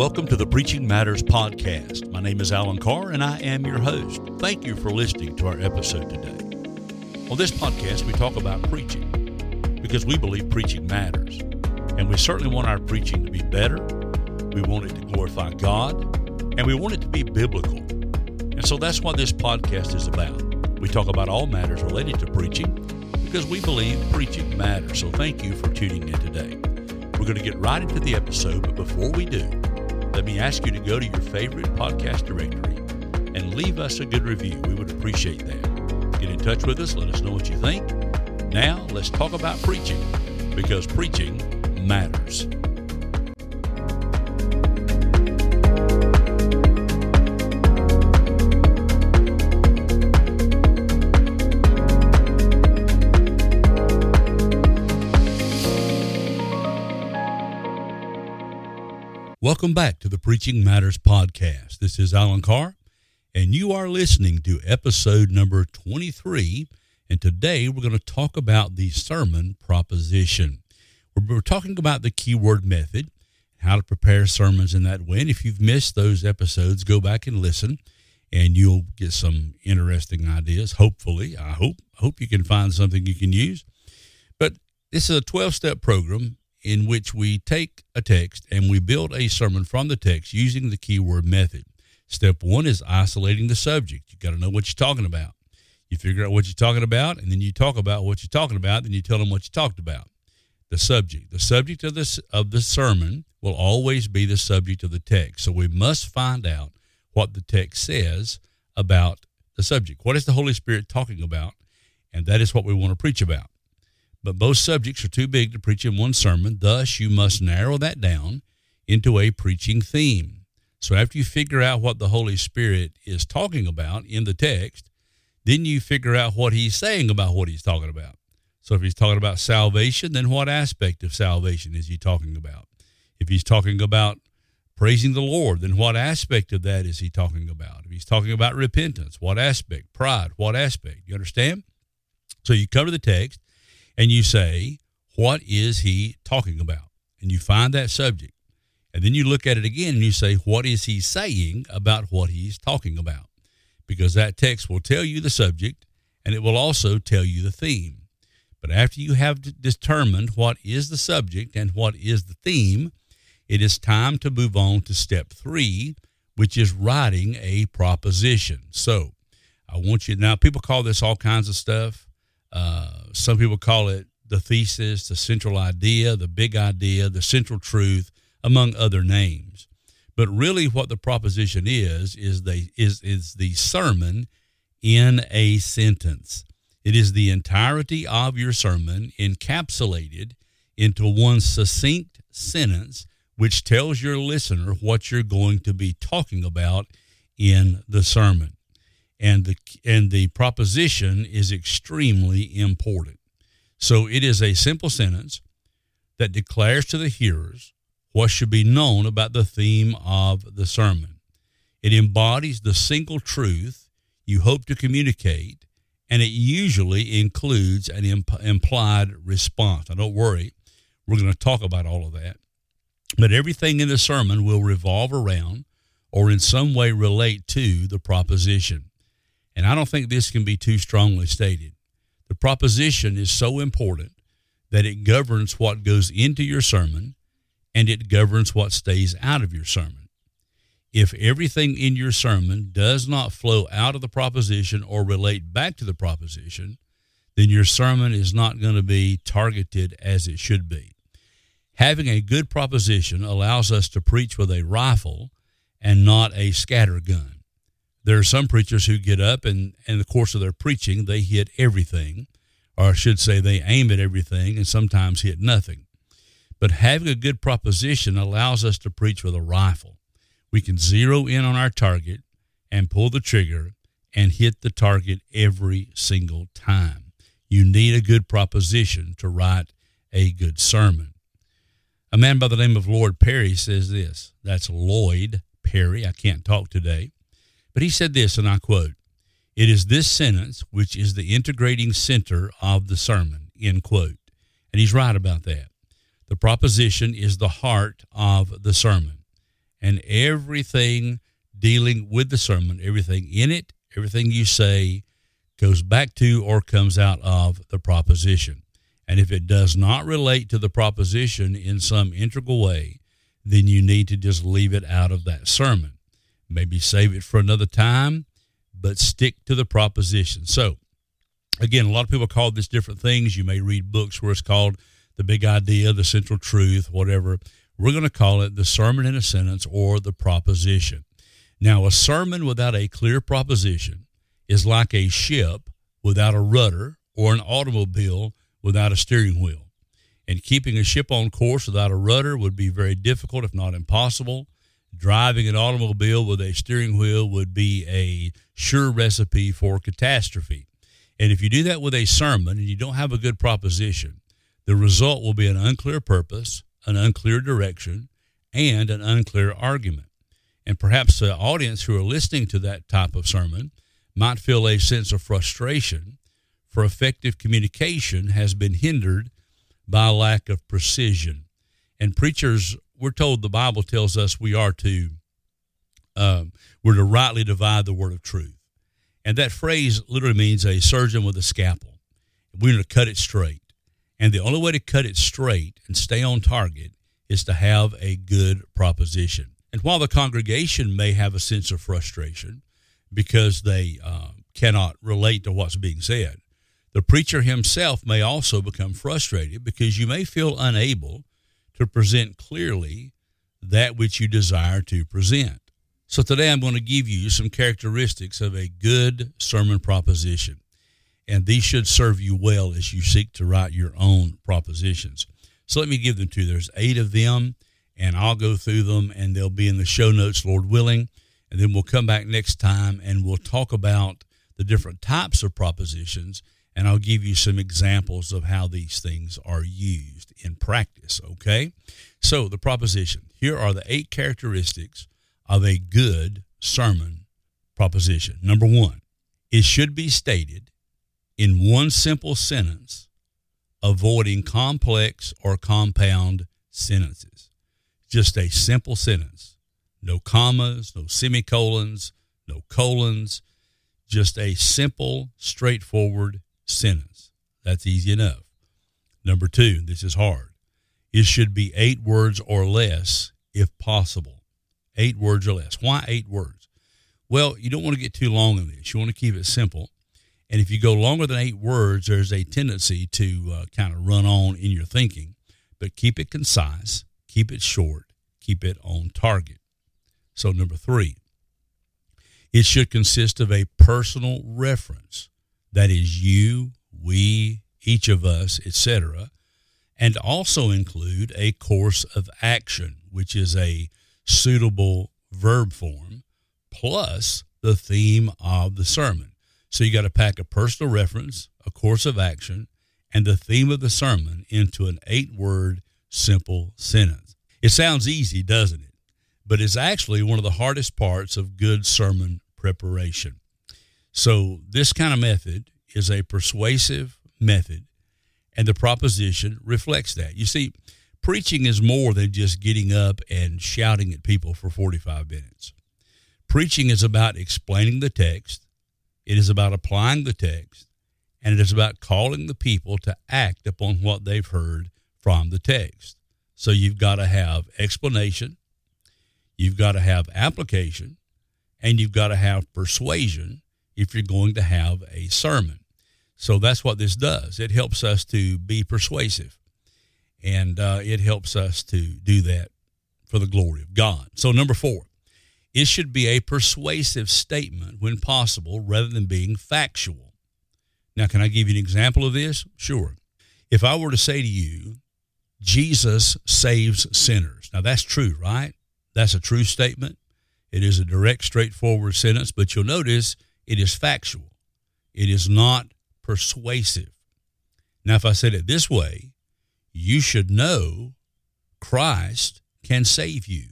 Welcome to the Preaching Matters podcast. My name is Alan Carr and I am your host. Thank you for listening to our episode today. On this podcast, we talk about preaching because we believe preaching matters. And we certainly want our preaching to be better. We want it to glorify God and we want it to be biblical. And so that's what this podcast is about. We talk about all matters related to preaching because we believe preaching matters. So thank you for tuning in today. We're going to get right into the episode, but before we do, let me ask you to go to your favorite podcast directory and leave us a good review. We would appreciate that. Get in touch with us, let us know what you think. Now, let's talk about preaching because preaching matters. Welcome back to the Preaching Matters podcast. This is Alan Carr, and you are listening to episode number 23. And today we're going to talk about the sermon proposition. We're talking about the keyword method, how to prepare sermons in that way. And if you've missed those episodes, go back and listen, and you'll get some interesting ideas. Hopefully, I hope. Hope you can find something you can use. But this is a 12 step program in which we take a text and we build a sermon from the text using the keyword method. Step one is isolating the subject. You got to know what you're talking about. You figure out what you're talking about, and then you talk about what you're talking about. Then you tell them what you talked about. The subject. The subject of this of the sermon will always be the subject of the text. So we must find out what the text says about the subject. What is the Holy Spirit talking about? And that is what we want to preach about but both subjects are too big to preach in one sermon. Thus, you must narrow that down into a preaching theme. So, after you figure out what the Holy Spirit is talking about in the text, then you figure out what he's saying about what he's talking about. So, if he's talking about salvation, then what aspect of salvation is he talking about? If he's talking about praising the Lord, then what aspect of that is he talking about? If he's talking about repentance, what aspect? Pride, what aspect? You understand? So, you cover the text and you say, What is he talking about? And you find that subject. And then you look at it again and you say, What is he saying about what he's talking about? Because that text will tell you the subject and it will also tell you the theme. But after you have determined what is the subject and what is the theme, it is time to move on to step three, which is writing a proposition. So I want you now, people call this all kinds of stuff. Uh, some people call it the thesis, the central idea, the big idea, the central truth, among other names. But really, what the proposition is is the is is the sermon in a sentence. It is the entirety of your sermon encapsulated into one succinct sentence, which tells your listener what you're going to be talking about in the sermon and the and the proposition is extremely important. So it is a simple sentence that declares to the hearers what should be known about the theme of the sermon. It embodies the single truth you hope to communicate, and it usually includes an imp- implied response. Now, don't worry, we're going to talk about all of that. But everything in the sermon will revolve around or in some way relate to the proposition. And I don't think this can be too strongly stated. The proposition is so important that it governs what goes into your sermon and it governs what stays out of your sermon. If everything in your sermon does not flow out of the proposition or relate back to the proposition, then your sermon is not going to be targeted as it should be. Having a good proposition allows us to preach with a rifle and not a scatter gun. There are some preachers who get up and, in the course of their preaching, they hit everything, or I should say, they aim at everything and sometimes hit nothing. But having a good proposition allows us to preach with a rifle. We can zero in on our target and pull the trigger and hit the target every single time. You need a good proposition to write a good sermon. A man by the name of Lord Perry says this. That's Lloyd Perry. I can't talk today. But he said this, and I quote, It is this sentence which is the integrating center of the sermon, end quote. And he's right about that. The proposition is the heart of the sermon. and everything dealing with the sermon, everything in it, everything you say goes back to or comes out of the proposition. And if it does not relate to the proposition in some integral way, then you need to just leave it out of that sermon. Maybe save it for another time, but stick to the proposition. So, again, a lot of people call this different things. You may read books where it's called the big idea, the central truth, whatever. We're going to call it the sermon in a sentence or the proposition. Now, a sermon without a clear proposition is like a ship without a rudder or an automobile without a steering wheel. And keeping a ship on course without a rudder would be very difficult, if not impossible. Driving an automobile with a steering wheel would be a sure recipe for catastrophe. And if you do that with a sermon and you don't have a good proposition, the result will be an unclear purpose, an unclear direction, and an unclear argument. And perhaps the audience who are listening to that type of sermon might feel a sense of frustration for effective communication has been hindered by lack of precision. And preachers, we're told the Bible tells us we are to um, we're to rightly divide the word of truth. And that phrase literally means a surgeon with a scalpel. We're to cut it straight. And the only way to cut it straight and stay on target is to have a good proposition. And while the congregation may have a sense of frustration because they uh, cannot relate to what's being said, the preacher himself may also become frustrated because you may feel unable to present clearly that which you desire to present. So today I'm going to give you some characteristics of a good sermon proposition. And these should serve you well as you seek to write your own propositions. So let me give them to you. There's eight of them and I'll go through them and they'll be in the show notes, Lord willing. And then we'll come back next time and we'll talk about the different types of propositions and I'll give you some examples of how these things are used in practice. Okay? So, the proposition here are the eight characteristics of a good sermon proposition. Number one, it should be stated in one simple sentence, avoiding complex or compound sentences just a simple sentence. No commas, no semicolons, no colons, just a simple, straightforward sentence. That's easy enough. Number two, this is hard. It should be eight words or less if possible. Eight words or less. Why eight words? Well, you don't want to get too long in this. You want to keep it simple. And if you go longer than eight words, there's a tendency to uh, kind of run on in your thinking. But keep it concise keep it short, keep it on target. So, number three, it should consist of a personal reference that is you, we, each of us, etc., and also include a course of action, which is a suitable verb form, plus the theme of the sermon. So you got to pack a personal reference, a course of action, and the theme of the sermon into an eight word simple sentence. It sounds easy, doesn't it? But it's actually one of the hardest parts of good sermon preparation. So, this kind of method is a persuasive method, and the proposition reflects that. You see, preaching is more than just getting up and shouting at people for 45 minutes. Preaching is about explaining the text, it is about applying the text, and it is about calling the people to act upon what they've heard from the text. So you've got to have explanation, you've got to have application, and you've got to have persuasion if you're going to have a sermon. So that's what this does. It helps us to be persuasive, and uh, it helps us to do that for the glory of God. So, number four, it should be a persuasive statement when possible rather than being factual. Now, can I give you an example of this? Sure. If I were to say to you, Jesus saves sinners. Now, that's true, right? That's a true statement. It is a direct, straightforward sentence, but you'll notice it is factual. It is not persuasive. Now, if I said it this way, you should know Christ can save you.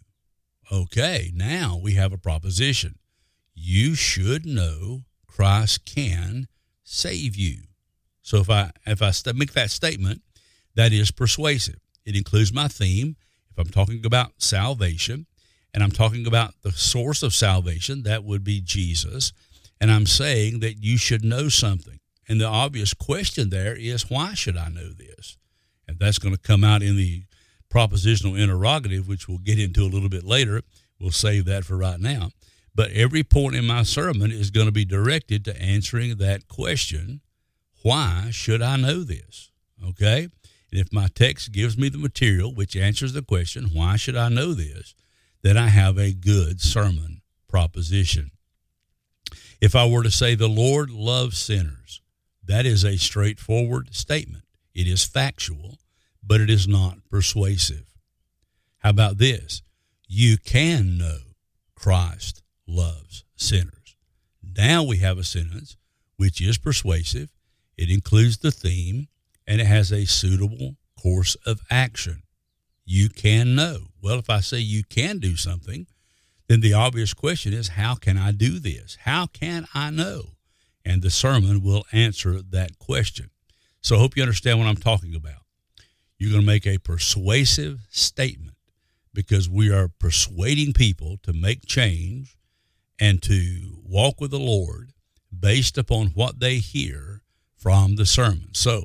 Okay, now we have a proposition. You should know Christ can save you. So if I if I make that statement, that is persuasive. It includes my theme if I'm talking about salvation, and I'm talking about the source of salvation, that would be Jesus, and I'm saying that you should know something. And the obvious question there is, why should I know this? And that's going to come out in the propositional interrogative, which we'll get into a little bit later. We'll save that for right now. But every point in my sermon is going to be directed to answering that question why should I know this? Okay? And if my text gives me the material which answers the question, why should I know this? Then I have a good sermon proposition. If I were to say the Lord loves sinners, that is a straightforward statement. It is factual, but it is not persuasive. How about this? You can know Christ loves sinners. Now we have a sentence which is persuasive, it includes the theme, and it has a suitable course of action. You can know. Well, if I say you can do something, then the obvious question is how can I do this? How can I know? And the sermon will answer that question. So I hope you understand what I'm talking about. You're going to make a persuasive statement because we are persuading people to make change and to walk with the Lord based upon what they hear from the sermon. So,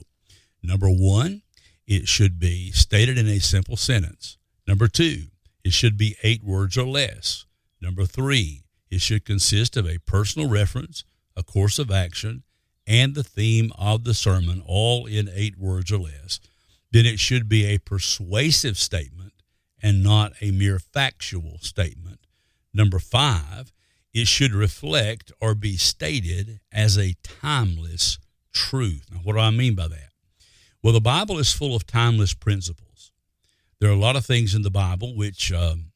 number one, it should be stated in a simple sentence. Number two, it should be eight words or less. Number three, it should consist of a personal reference, a course of action, and the theme of the sermon, all in eight words or less. Then it should be a persuasive statement and not a mere factual statement. Number five, it should reflect or be stated as a timeless truth. Now, what do I mean by that? Well, the Bible is full of timeless principles. There are a lot of things in the Bible which, um,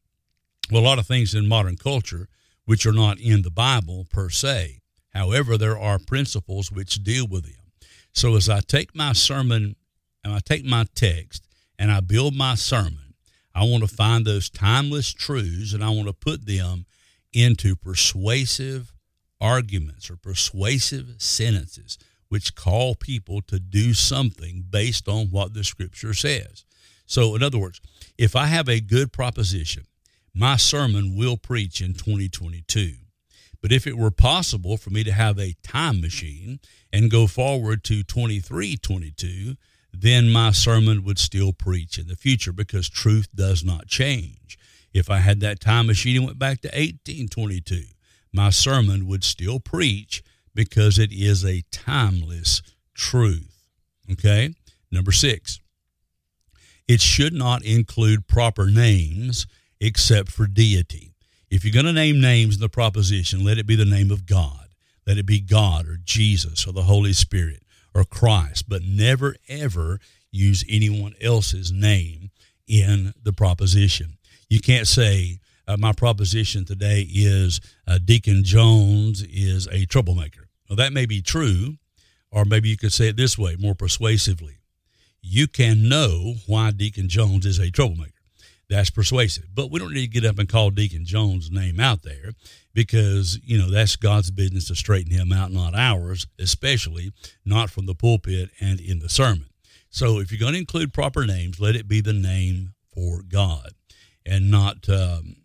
well, a lot of things in modern culture which are not in the Bible per se. However, there are principles which deal with them. So as I take my sermon and I take my text and I build my sermon, I want to find those timeless truths and I want to put them into persuasive arguments or persuasive sentences which call people to do something based on what the scripture says. So, in other words, if I have a good proposition, my sermon will preach in 2022. But if it were possible for me to have a time machine and go forward to 2322, then my sermon would still preach in the future because truth does not change. If I had that time machine and went back to 1822, my sermon would still preach because it is a timeless truth. Okay? Number six, it should not include proper names except for deity. If you're going to name names in the proposition, let it be the name of God. Let it be God or Jesus or the Holy Spirit or Christ, but never ever use anyone else's name in the proposition. You can't say, uh, my proposition today is uh, Deacon Jones is a troublemaker. Well, that may be true, or maybe you could say it this way more persuasively. You can know why Deacon Jones is a troublemaker. That's persuasive. But we don't need to get up and call Deacon Jones' name out there because, you know, that's God's business to straighten him out, not ours, especially not from the pulpit and in the sermon. So if you're going to include proper names, let it be the name for God and not um,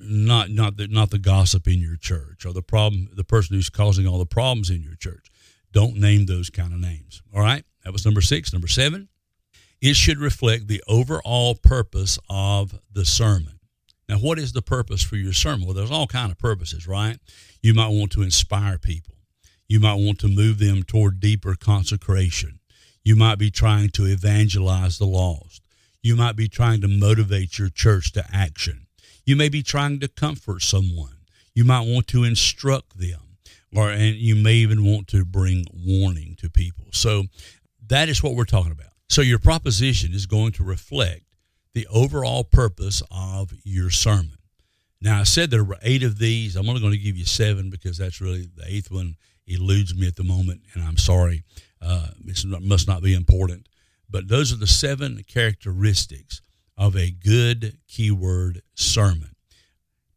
not not the not the gossip in your church or the problem the person who's causing all the problems in your church. Don't name those kind of names. All right, that was number six. Number seven, it should reflect the overall purpose of the sermon. Now, what is the purpose for your sermon? Well, there's all kind of purposes, right? You might want to inspire people. You might want to move them toward deeper consecration. You might be trying to evangelize the lost. You might be trying to motivate your church to action. You may be trying to comfort someone. You might want to instruct them, or and you may even want to bring warning to people. So that is what we're talking about. So your proposition is going to reflect the overall purpose of your sermon. Now I said there were eight of these. I'm only going to give you seven because that's really the eighth one eludes me at the moment, and I'm sorry. Uh, it must not be important. But those are the seven characteristics of a good keyword sermon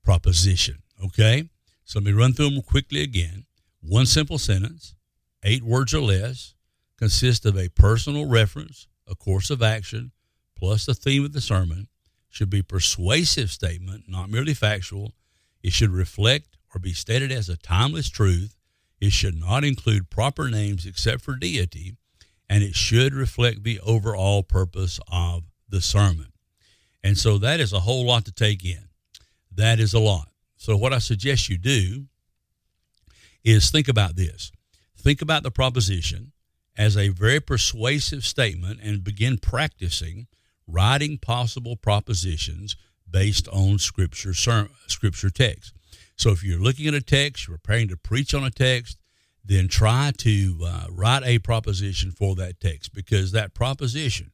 proposition. Okay? So let me run through them quickly again. One simple sentence, eight words or less, consists of a personal reference, a course of action, plus the theme of the sermon, should be persuasive statement, not merely factual. It should reflect or be stated as a timeless truth. It should not include proper names except for deity, and it should reflect the overall purpose of the sermon. And so that is a whole lot to take in. That is a lot. So, what I suggest you do is think about this. Think about the proposition as a very persuasive statement and begin practicing writing possible propositions based on scripture scripture text. So if you're looking at a text, you're preparing to preach on a text, then try to uh, write a proposition for that text because that proposition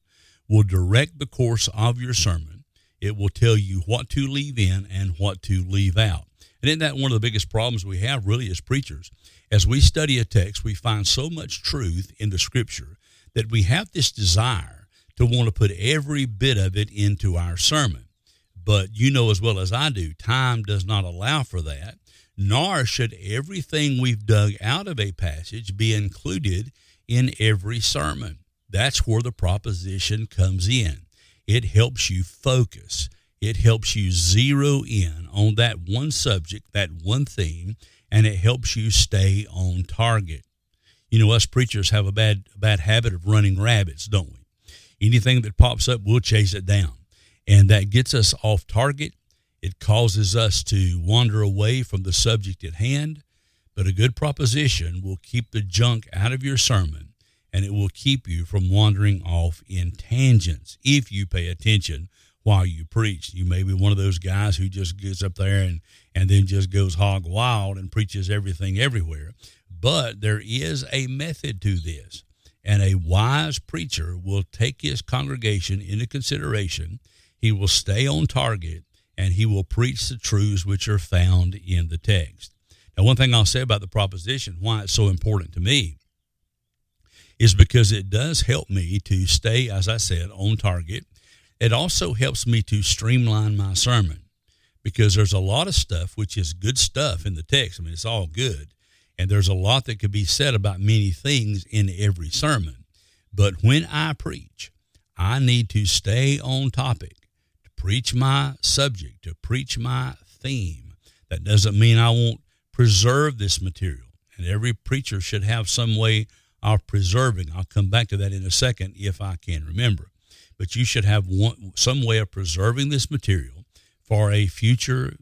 will direct the course of your sermon. It will tell you what to leave in and what to leave out. And isn't that one of the biggest problems we have really as preachers? As we study a text, we find so much truth in the scripture that we have this desire to want to put every bit of it into our sermon. But you know as well as I do, time does not allow for that, nor should everything we've dug out of a passage be included in every sermon. That's where the proposition comes in. It helps you focus. It helps you zero in on that one subject, that one theme, and it helps you stay on target. You know, us preachers have a bad bad habit of running rabbits, don't we? Anything that pops up, we'll chase it down. And that gets us off target. It causes us to wander away from the subject at hand. But a good proposition will keep the junk out of your sermon and it will keep you from wandering off in tangents if you pay attention while you preach. You may be one of those guys who just gets up there and, and then just goes hog wild and preaches everything everywhere. But there is a method to this. And a wise preacher will take his congregation into consideration. He will stay on target and he will preach the truths which are found in the text. Now, one thing I'll say about the proposition, why it's so important to me, is because it does help me to stay, as I said, on target. It also helps me to streamline my sermon because there's a lot of stuff which is good stuff in the text. I mean, it's all good. And there's a lot that could be said about many things in every sermon. But when I preach, I need to stay on topic, to preach my subject, to preach my theme. That doesn't mean I won't preserve this material. And every preacher should have some way of preserving. I'll come back to that in a second if I can remember. But you should have one, some way of preserving this material for a future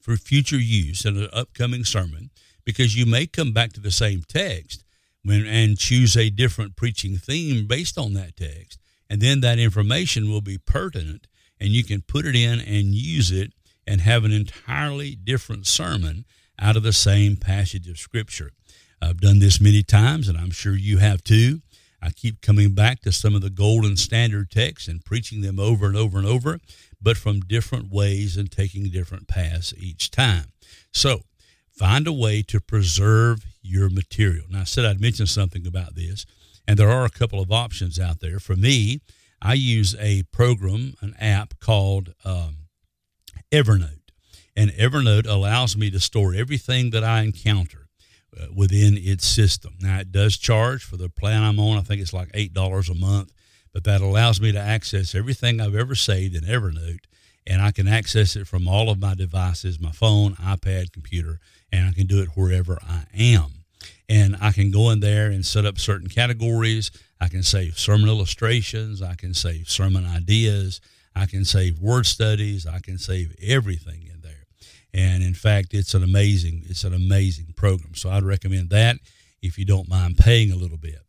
for future use in an upcoming sermon because you may come back to the same text when, and choose a different preaching theme based on that text. And then that information will be pertinent and you can put it in and use it and have an entirely different sermon out of the same passage of Scripture. I've done this many times, and I'm sure you have too. I keep coming back to some of the golden standard texts and preaching them over and over and over, but from different ways and taking different paths each time. So, Find a way to preserve your material. Now, I said I'd mention something about this, and there are a couple of options out there. For me, I use a program, an app called um, Evernote. And Evernote allows me to store everything that I encounter Uh, within its system. Now, it does charge for the plan I'm on. I think it's like $8 a month, but that allows me to access everything I've ever saved in Evernote, and I can access it from all of my devices my phone, iPad, computer and I can do it wherever I am. And I can go in there and set up certain categories. I can save sermon illustrations. I can save sermon ideas. I can save word studies. I can save everything in there. And in fact, it's an amazing, it's an amazing program. So I'd recommend that if you don't mind paying a little bit.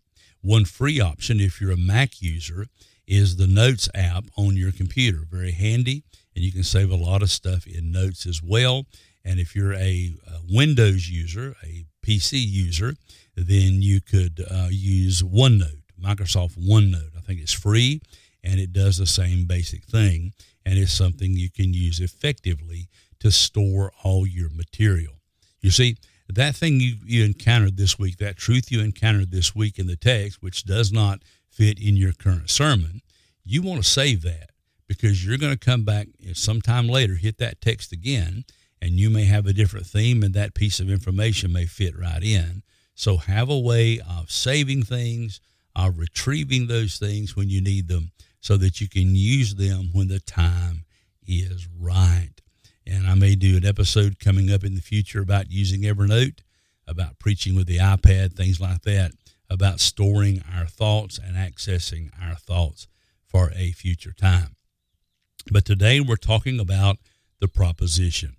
One free option, if you're a Mac user, is the Notes app on your computer. Very handy, and you can save a lot of stuff in Notes as well. And if you're a, Windows user, a PC user, then you could uh, use OneNote, Microsoft OneNote. I think it's free and it does the same basic thing. And it's something you can use effectively to store all your material. You see, that thing you, you encountered this week, that truth you encountered this week in the text, which does not fit in your current sermon, you want to save that because you're going to come back sometime later, hit that text again, and you may have a different theme and that piece of information may fit right in. So have a way of saving things, of retrieving those things when you need them so that you can use them when the time is right. And I may do an episode coming up in the future about using Evernote, about preaching with the iPad, things like that, about storing our thoughts and accessing our thoughts for a future time. But today we're talking about the proposition.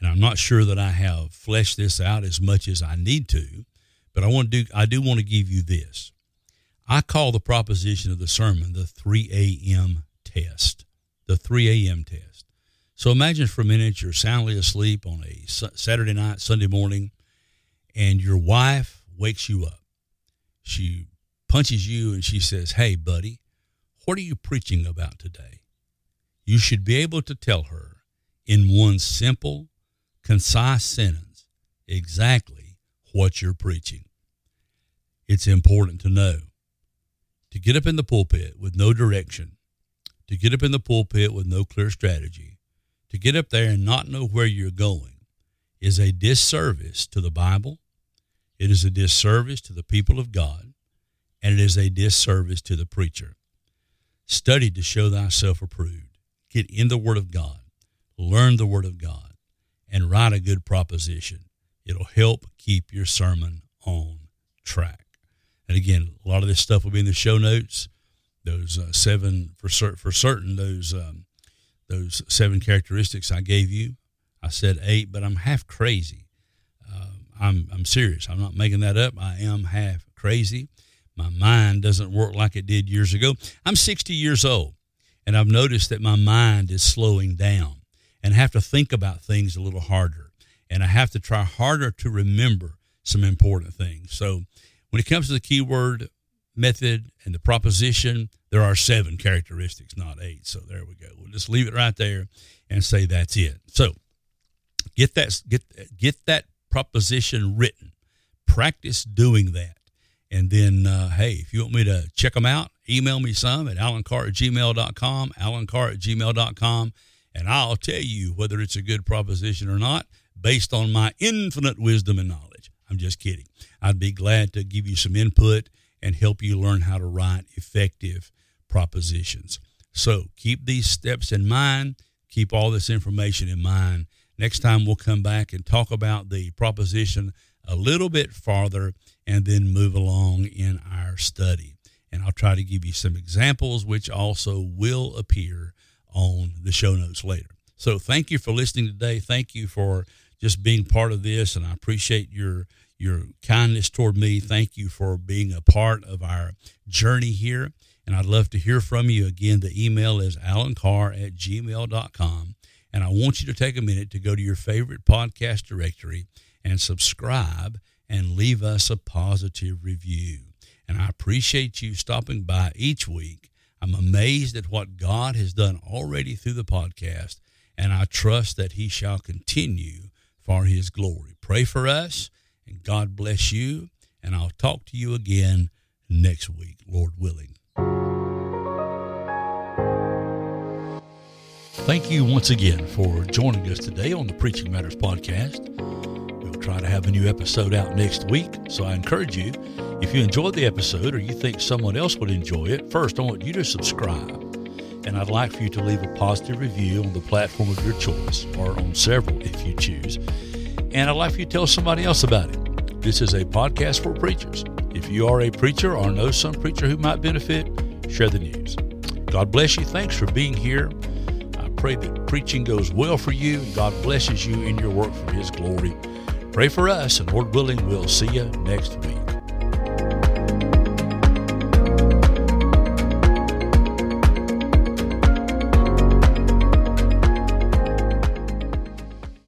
And I'm not sure that I have fleshed this out as much as I need to, but I want to do I do want to give you this. I call the proposition of the sermon the 3 a.m. test. The 3 a.m. test. So imagine for a minute you're soundly asleep on a Saturday night, Sunday morning, and your wife wakes you up. She punches you and she says, Hey, buddy, what are you preaching about today? You should be able to tell her in one simple, concise sentence exactly what you're preaching. It's important to know to get up in the pulpit with no direction, to get up in the pulpit with no clear strategy, to get up there and not know where you're going is a disservice to the Bible. It is a disservice to the people of God, and it is a disservice to the preacher. Study to show thyself approved get in the Word of God, learn the Word of God, and write a good proposition. It'll help keep your sermon on track. And again, a lot of this stuff will be in the show notes. Those uh, seven for cert- for certain those um, those seven characteristics I gave you. I said eight, but I'm half crazy. Uh, I'm I'm serious. I'm not making that up. I am half crazy. My mind doesn't work like it did years ago. I'm 60 years old. And I've noticed that my mind is slowing down and I have to think about things a little harder. And I have to try harder to remember some important things. So when it comes to the keyword method and the proposition, there are seven characteristics, not eight. So there we go. We'll just leave it right there and say that's it. So get that get get that proposition written. Practice doing that. And then, uh, hey, if you want me to check them out, email me some at alancarr at gmail.com, gmail.com, and I'll tell you whether it's a good proposition or not based on my infinite wisdom and knowledge. I'm just kidding. I'd be glad to give you some input and help you learn how to write effective propositions. So keep these steps in mind, keep all this information in mind. Next time we'll come back and talk about the proposition a little bit farther and then move along in our study. And I'll try to give you some examples, which also will appear on the show notes later. So thank you for listening today. Thank you for just being part of this, and I appreciate your your kindness toward me. Thank you for being a part of our journey here. And I'd love to hear from you. Again, the email is alancarr at gmail.com. And I want you to take a minute to go to your favorite podcast directory and subscribe and leave us a positive review. And I appreciate you stopping by each week. I'm amazed at what God has done already through the podcast, and I trust that He shall continue for His glory. Pray for us, and God bless you. And I'll talk to you again next week, Lord willing. Thank you once again for joining us today on the Preaching Matters podcast We'll try to have a new episode out next week. So I encourage you, if you enjoyed the episode or you think someone else would enjoy it, first I want you to subscribe. And I'd like for you to leave a positive review on the platform of your choice or on several if you choose. And I'd like for you to tell somebody else about it. This is a podcast for preachers. If you are a preacher or know some preacher who might benefit, share the news. God bless you. Thanks for being here. I pray that preaching goes well for you and God blesses you in your work for His glory. Pray for us, and Lord willing, we'll see you next week.